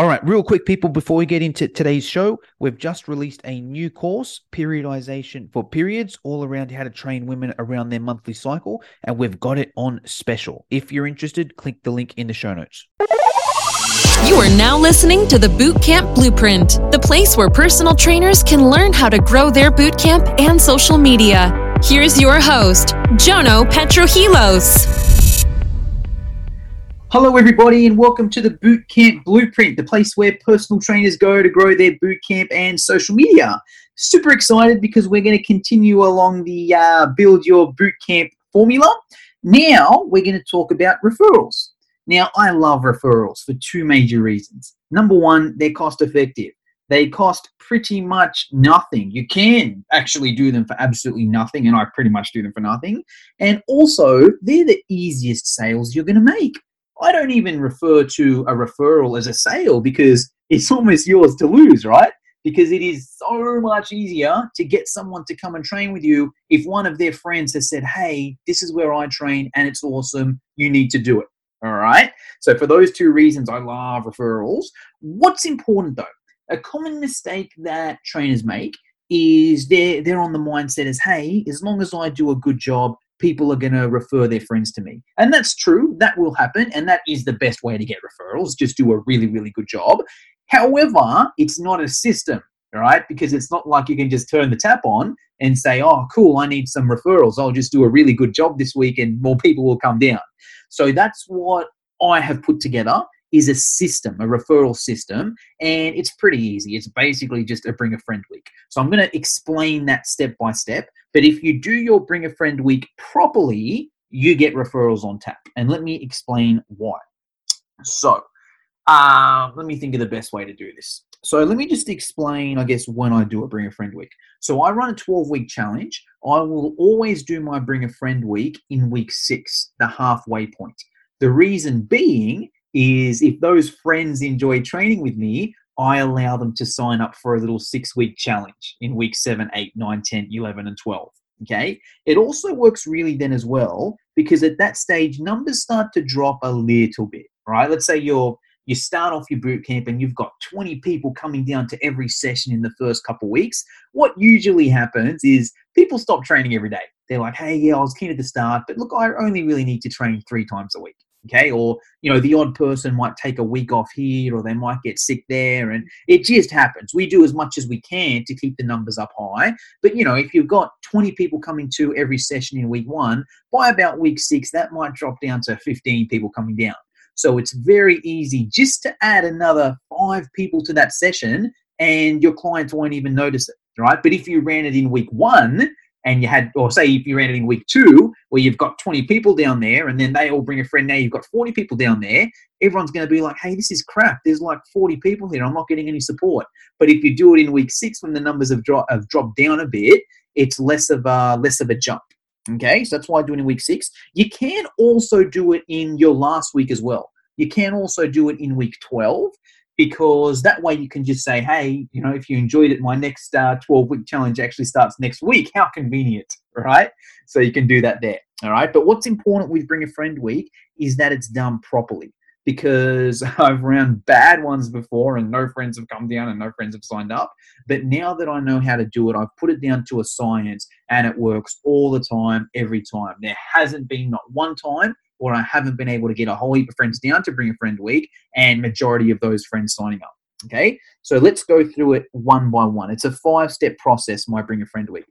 All right, real quick, people, before we get into today's show, we've just released a new course, Periodization for Periods, all around how to train women around their monthly cycle, and we've got it on special. If you're interested, click the link in the show notes. You are now listening to the Bootcamp Blueprint, the place where personal trainers can learn how to grow their bootcamp and social media. Here's your host, Jono Petrohilos. Hello, everybody, and welcome to the Bootcamp Blueprint, the place where personal trainers go to grow their bootcamp and social media. Super excited because we're going to continue along the uh, build your bootcamp formula. Now, we're going to talk about referrals. Now, I love referrals for two major reasons. Number one, they're cost effective. They cost pretty much nothing. You can actually do them for absolutely nothing, and I pretty much do them for nothing. And also, they're the easiest sales you're going to make. I don't even refer to a referral as a sale because it's almost yours to lose, right? Because it is so much easier to get someone to come and train with you if one of their friends has said, Hey, this is where I train and it's awesome. You need to do it. All right. So, for those two reasons, I love referrals. What's important though? A common mistake that trainers make is they're, they're on the mindset as, hey, as long as I do a good job, people are going to refer their friends to me. And that's true. That will happen. And that is the best way to get referrals. Just do a really, really good job. However, it's not a system, right? Because it's not like you can just turn the tap on and say, oh, cool, I need some referrals. I'll just do a really good job this week and more people will come down. So that's what I have put together is a system, a referral system, and it's pretty easy. It's basically just a bring a friend week. So I'm going to explain that step by step. But if you do your bring a friend week properly, you get referrals on tap. And let me explain why. So, uh, let me think of the best way to do this. So let me just explain, I guess, when I do a Bring a Friend week. So I run a 12 week challenge. I will always do my Bring a Friend week in week six, the halfway point. The reason being is if those friends enjoy training with me, I allow them to sign up for a little six week challenge in week 7, 8, 9, 10, 11, and 12. Okay. It also works really then as well because at that stage, numbers start to drop a little bit, right? Let's say you're you start off your boot camp and you've got 20 people coming down to every session in the first couple weeks, what usually happens is people stop training every day. They're like, hey, yeah, I was keen at the start, but look, I only really need to train three times a week. Okay, or you know, the odd person might take a week off here, or they might get sick there, and it just happens. We do as much as we can to keep the numbers up high, but you know, if you've got 20 people coming to every session in week one, by about week six, that might drop down to 15 people coming down. So it's very easy just to add another five people to that session and your clients won't even notice it, right? But if you ran it in week one and you had, or say if you ran it in week two where you've got 20 people down there and then they all bring a friend, now you've got 40 people down there, everyone's going to be like, hey, this is crap. There's like 40 people here. I'm not getting any support. But if you do it in week six when the numbers have, dro- have dropped down a bit, it's less of a, less of a jump. Okay, so that's why I do it in week six. You can also do it in your last week as well. You can also do it in week 12 because that way you can just say, hey, you know, if you enjoyed it, my next uh, 12 week challenge actually starts next week. How convenient, right? So you can do that there. All right. But what's important with Bring a Friend Week is that it's done properly because I've ran bad ones before and no friends have come down and no friends have signed up. But now that I know how to do it, I've put it down to a science and it works all the time, every time. There hasn't been not one time where I haven't been able to get a whole heap of friends down to bring a friend week and majority of those friends signing up. Okay, so let's go through it one by one. It's a five step process, my bring a friend week.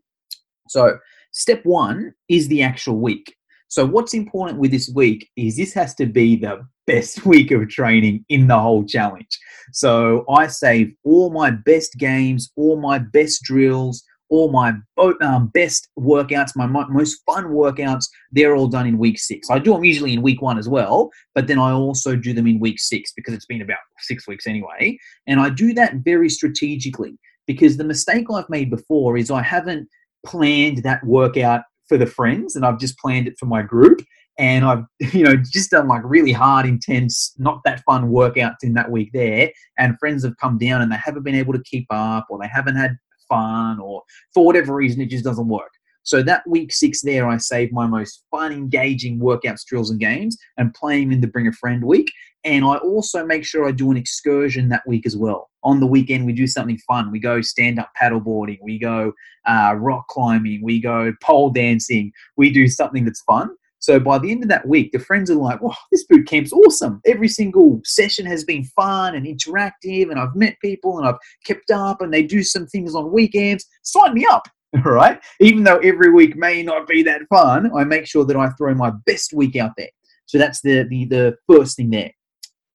So, step one is the actual week. So, what's important with this week is this has to be the best week of training in the whole challenge. So, I save all my best games, all my best drills, all my um, best workouts, my most fun workouts, they're all done in week six. I do them usually in week one as well, but then I also do them in week six because it's been about six weeks anyway. And I do that very strategically because the mistake I've made before is I haven't planned that workout for the friends and I've just planned it for my group. And I've, you know, just done like really hard, intense, not that fun workouts in that week there. And friends have come down and they haven't been able to keep up or they haven't had fun or for whatever reason it just doesn't work. So that week six there, I save my most fun, engaging workouts, drills, and games and playing in the Bring a Friend week. And I also make sure I do an excursion that week as well. On the weekend, we do something fun. We go stand up paddleboarding, we go uh, rock climbing, we go pole dancing, we do something that's fun. So by the end of that week, the friends are like, "Wow, this boot camp's awesome! Every single session has been fun and interactive, and I've met people and I've kept up, and they do some things on weekends. Sign me up!" Right? Even though every week may not be that fun, I make sure that I throw my best week out there. So that's the the, the first thing there.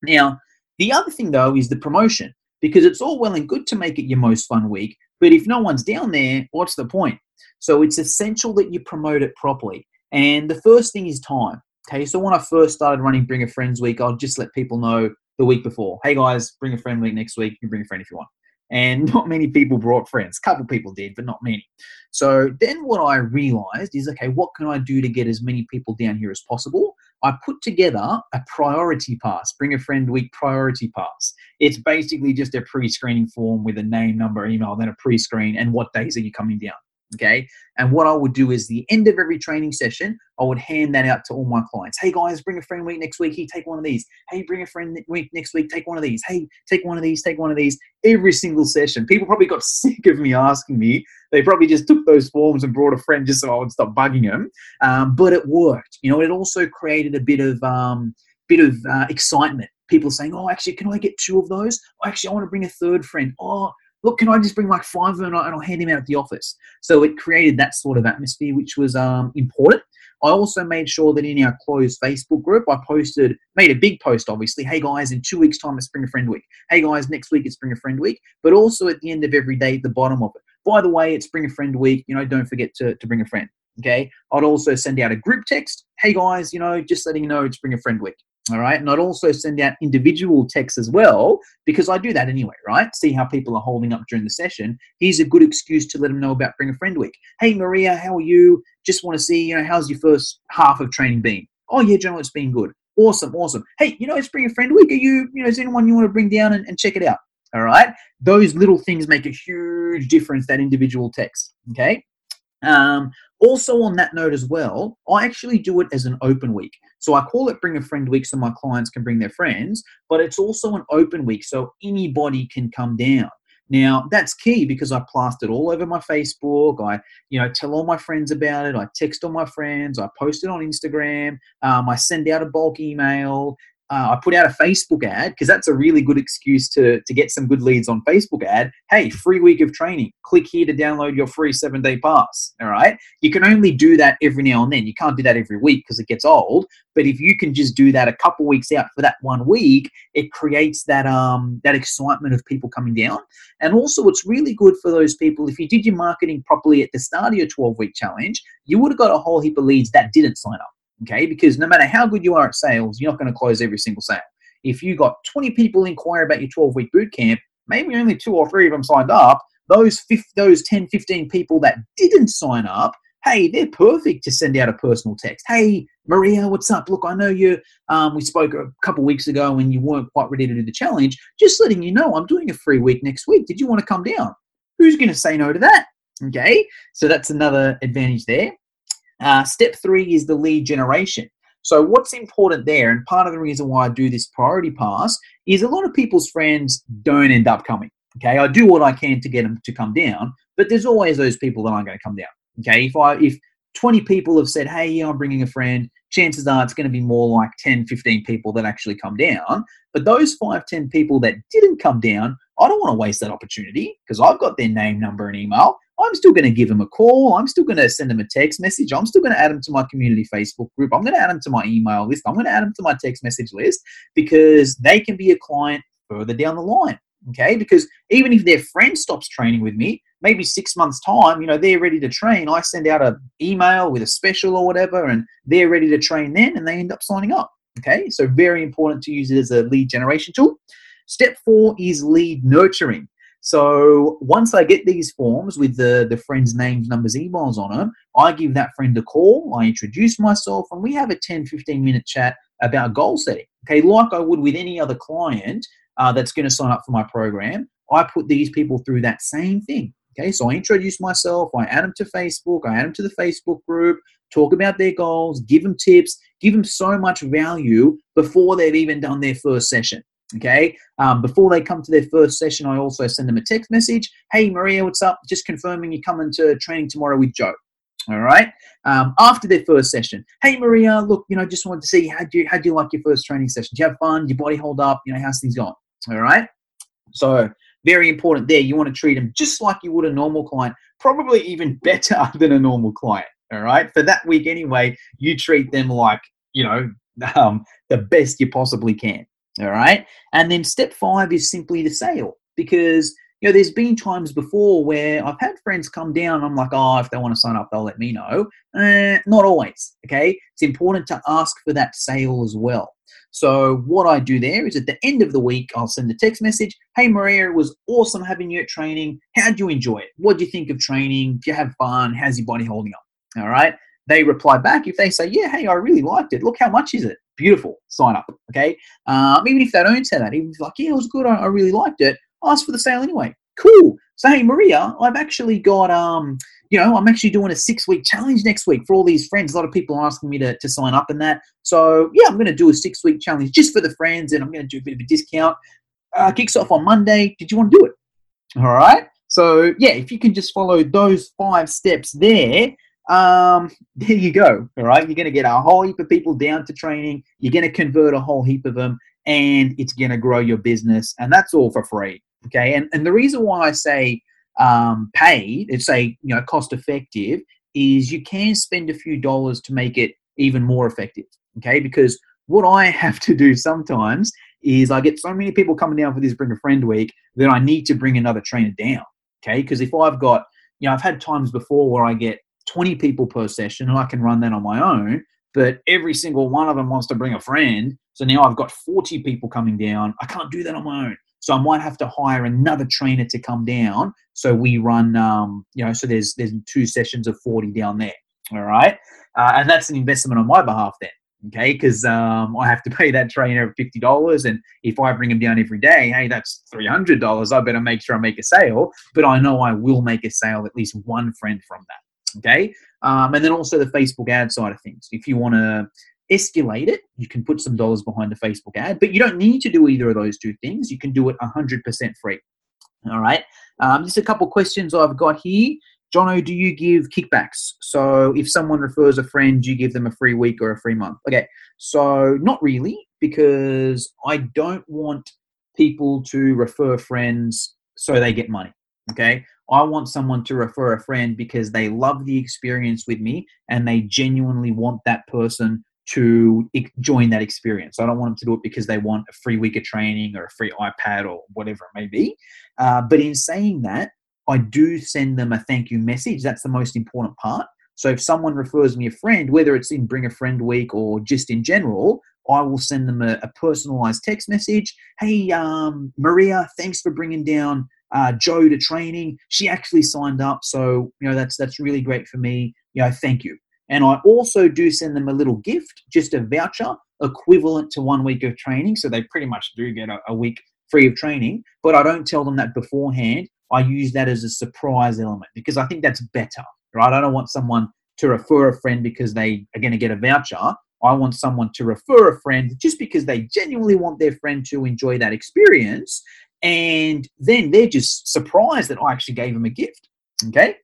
Now, the other thing though is the promotion because it's all well and good to make it your most fun week, but if no one's down there, what's the point? So it's essential that you promote it properly. And the first thing is time. Okay, so when I first started running Bring a Friends Week, I'll just let people know the week before. Hey guys, bring a friend week next week. You can bring a friend if you want. And not many people brought friends. A couple people did, but not many. So then what I realized is okay, what can I do to get as many people down here as possible? I put together a priority pass, bring a friend week priority pass. It's basically just a pre screening form with a name, number, email, then a pre screen, and what days are you coming down. Okay. And what I would do is the end of every training session, I would hand that out to all my clients. Hey guys, bring a friend week next week. Hey, take one of these. Hey, bring a friend week next week. Take one of these. Hey, take one of these. Take one of these. Every single session. People probably got sick of me asking me. They probably just took those forms and brought a friend just so I would stop bugging them. Um, but it worked. You know, it also created a bit of um, bit of uh, excitement. People saying, "Oh, actually, can I get two of those? Oh, actually, I want to bring a third friend. Oh, look, can I just bring like five of them and I'll hand him out at the office? So it created that sort of atmosphere, which was um, important. I also made sure that in our closed Facebook group, I posted, made a big post, obviously. Hey guys, in two weeks' time, it's Bring a Friend Week. Hey guys, next week it's Bring a Friend Week. But also at the end of every day, at the bottom of it. By the way, it's Bring a Friend Week. You know, don't forget to, to bring a friend. Okay. I'd also send out a group text. Hey guys, you know, just letting you know it's Bring a Friend Week. All right. And I'd also send out individual texts as well, because I do that anyway, right? See how people are holding up during the session. Here's a good excuse to let them know about Bring a Friend Week. Hey, Maria, how are you? Just want to see, you know, how's your first half of training been? Oh, yeah, General, it's been good. Awesome, awesome. Hey, you know, it's Bring a Friend Week. Are you, you know, is anyone you want to bring down and, and check it out? All right. Those little things make a huge difference, that individual text. Okay. Um, also, on that note as well, I actually do it as an open week. So I call it Bring a Friend Week so my clients can bring their friends, but it's also an open week so anybody can come down. Now that's key because I plastered all over my Facebook. I, you know, tell all my friends about it. I text all my friends. I post it on Instagram. Um, I send out a bulk email uh, I put out a Facebook ad because that's a really good excuse to, to get some good leads on Facebook ad. Hey, free week of training. Click here to download your free seven day pass. All right. You can only do that every now and then. You can't do that every week because it gets old. But if you can just do that a couple weeks out for that one week, it creates that um that excitement of people coming down. And also, it's really good for those people. If you did your marketing properly at the start of your 12 week challenge, you would have got a whole heap of leads that didn't sign up Okay, because no matter how good you are at sales, you're not going to close every single sale. If you got 20 people inquire about your 12 week boot camp, maybe only two or three of them signed up. Those those 10, 15 people that didn't sign up, hey, they're perfect to send out a personal text. Hey, Maria, what's up? Look, I know you. Um, we spoke a couple weeks ago when you weren't quite ready to do the challenge. Just letting you know, I'm doing a free week next week. Did you want to come down? Who's going to say no to that? Okay, so that's another advantage there. Uh, step three is the lead generation. So, what's important there, and part of the reason why I do this priority pass, is a lot of people's friends don't end up coming. Okay, I do what I can to get them to come down, but there's always those people that aren't going to come down. Okay, if I if 20 people have said, hey, I'm bringing a friend, chances are it's going to be more like 10, 15 people that actually come down. But those five, 10 people that didn't come down, I don't want to waste that opportunity because I've got their name, number, and email. I'm still going to give them a call. I'm still going to send them a text message. I'm still going to add them to my community Facebook group. I'm going to add them to my email list. I'm going to add them to my text message list because they can be a client further down the line. Okay. Because even if their friend stops training with me, maybe six months' time, you know, they're ready to train. I send out an email with a special or whatever, and they're ready to train then and they end up signing up. Okay. So, very important to use it as a lead generation tool. Step four is lead nurturing. So once I get these forms with the, the friend's names, numbers, emails on them, I give that friend a call, I introduce myself, and we have a 10, 15 minute chat about goal setting. Okay, like I would with any other client uh, that's going to sign up for my program, I put these people through that same thing. Okay, so I introduce myself, I add them to Facebook, I add them to the Facebook group, talk about their goals, give them tips, Give them so much value before they've even done their first session. Okay. Um, before they come to their first session, I also send them a text message. Hey, Maria, what's up? Just confirming you're coming to training tomorrow with Joe. All right. Um, after their first session, hey Maria, look, you know, just wanted to see how do you how do you like your first training session? You have fun? Your body hold up? You know, how's things going? All right. So very important there. You want to treat them just like you would a normal client, probably even better than a normal client. All right. For that week anyway, you treat them like you know um, the best you possibly can. All right. And then step five is simply the sale because you know, there's been times before where I've had friends come down I'm like, oh, if they want to sign up, they'll let me know. Eh, not always, okay? It's important to ask for that sale as well. So what I do there is at the end of the week, I'll send a text message. Hey Maria, it was awesome having you at training. How'd you enjoy it? What do you think of training? Do you have fun? How's your body holding up? All right. They reply back if they say, yeah, hey, I really liked it. Look how much is it? Beautiful. Sign up. Okay. Um, even if they don't say that, even if like, yeah, it was good. I, I really liked it ask for the sale anyway. Cool. So hey, Maria, I've actually got um, you know, I'm actually doing a six week challenge next week for all these friends. A lot of people are asking me to, to sign up in that. So yeah, I'm going to do a six week challenge just for the friends, and I'm going to do a bit of a discount. Uh, kicks off on Monday. Did you want to do it? All right. So yeah, if you can just follow those five steps there, um, there you go. All right. You're going to get a whole heap of people down to training. You're going to convert a whole heap of them, and it's going to grow your business. And that's all for free. Okay, and and the reason why I say um, paid, it's say you know cost effective, is you can spend a few dollars to make it even more effective. Okay, because what I have to do sometimes is I get so many people coming down for this bring a friend week that I need to bring another trainer down. Okay, because if I've got you know I've had times before where I get 20 people per session and I can run that on my own, but every single one of them wants to bring a friend. So now I've got 40 people coming down. I can't do that on my own. So I might have to hire another trainer to come down. So we run, um, you know, so there's there's two sessions of 40 down there. All right, uh, and that's an investment on my behalf then. Okay, because um, I have to pay that trainer fifty dollars, and if I bring him down every day, hey, that's three hundred dollars. I better make sure I make a sale. But I know I will make a sale at least one friend from that. Okay, um, and then also the Facebook ad side of things. If you want to escalate it. You can put some dollars behind a Facebook ad, but you don't need to do either of those two things. You can do it 100% free. All right. Um, just a couple questions I've got here. Jono, do you give kickbacks? So if someone refers a friend, you give them a free week or a free month? Okay. So not really, because I don't want people to refer friends so they get money. Okay. I want someone to refer a friend because they love the experience with me and they genuinely want that person to join that experience. I don't want them to do it because they want a free week of training or a free iPad or whatever it may be. Uh, but in saying that, I do send them a thank you message. That's the most important part. So if someone refers me a friend, whether it's in Bring a Friend Week or just in general, I will send them a, a personalized text message. Hey, um, Maria, thanks for bringing down uh, Joe to training. She actually signed up, so you know that's that's really great for me. You know, thank you. And I also do send them a little gift, just a voucher equivalent to one week of training. So they pretty much do get a, a week free of training, but I don't tell them that beforehand. I use that as a surprise element because I think that's better, right? I don't want someone to refer a friend because they are going to get a voucher. I want someone to refer a friend just because they genuinely want their friend to enjoy that experience. And then they're just surprised that I actually gave them a gift. Okay.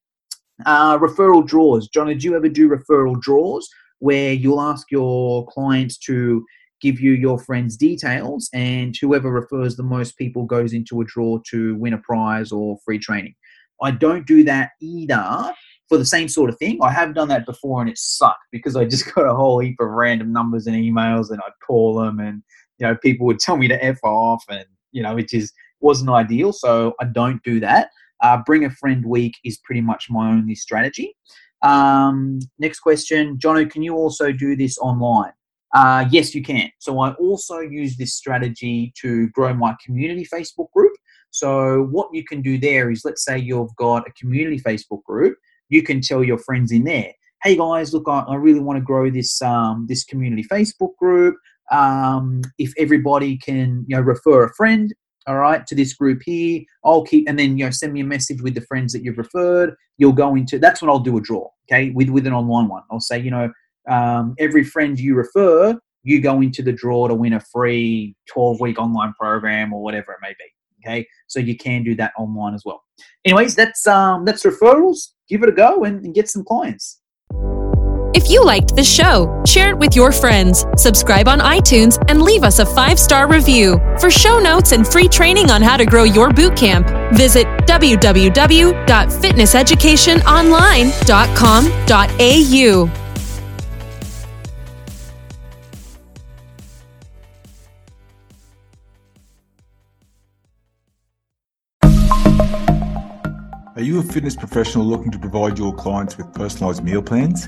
Uh, referral draws. Jono, do you ever do referral draws where you'll ask your clients to give you your friend's details and whoever refers the most people goes into a draw to win a prize or free training? I don't do that either for the same sort of thing. I have done that before and it sucked because I just got a whole heap of random numbers and emails and I'd call them and you know people would tell me to F off and you know it just wasn't ideal. So I don't do that. Uh, bring a friend week is pretty much my only strategy. Um, next question, Jono, can you also do this online? Uh, yes, you can. So I also use this strategy to grow my community Facebook group. So what you can do there is, let's say you've got a community Facebook group, you can tell your friends in there, "Hey guys, look, I, I really want to grow this um, this community Facebook group. Um, if everybody can, you know, refer a friend, all right, to this group here. I'll keep, and then, you know, send me a message with the friends that you've referred. You'll go into, that's when I'll do a draw, okay, with, with an online one. I'll say, you know, um, every friend you refer, you go into the draw to win a free 12 week online program or whatever it may be. Okay, so you can do that online as well. Anyways, that's um, that's referrals. Give it a go and, and get some clients. If you liked the show, share it with your friends, subscribe on iTunes, and leave us a five star review. For show notes and free training on how to grow your bootcamp, visit www.fitnesseducationonline.com.au. Are you a fitness professional looking to provide your clients with personalised meal plans?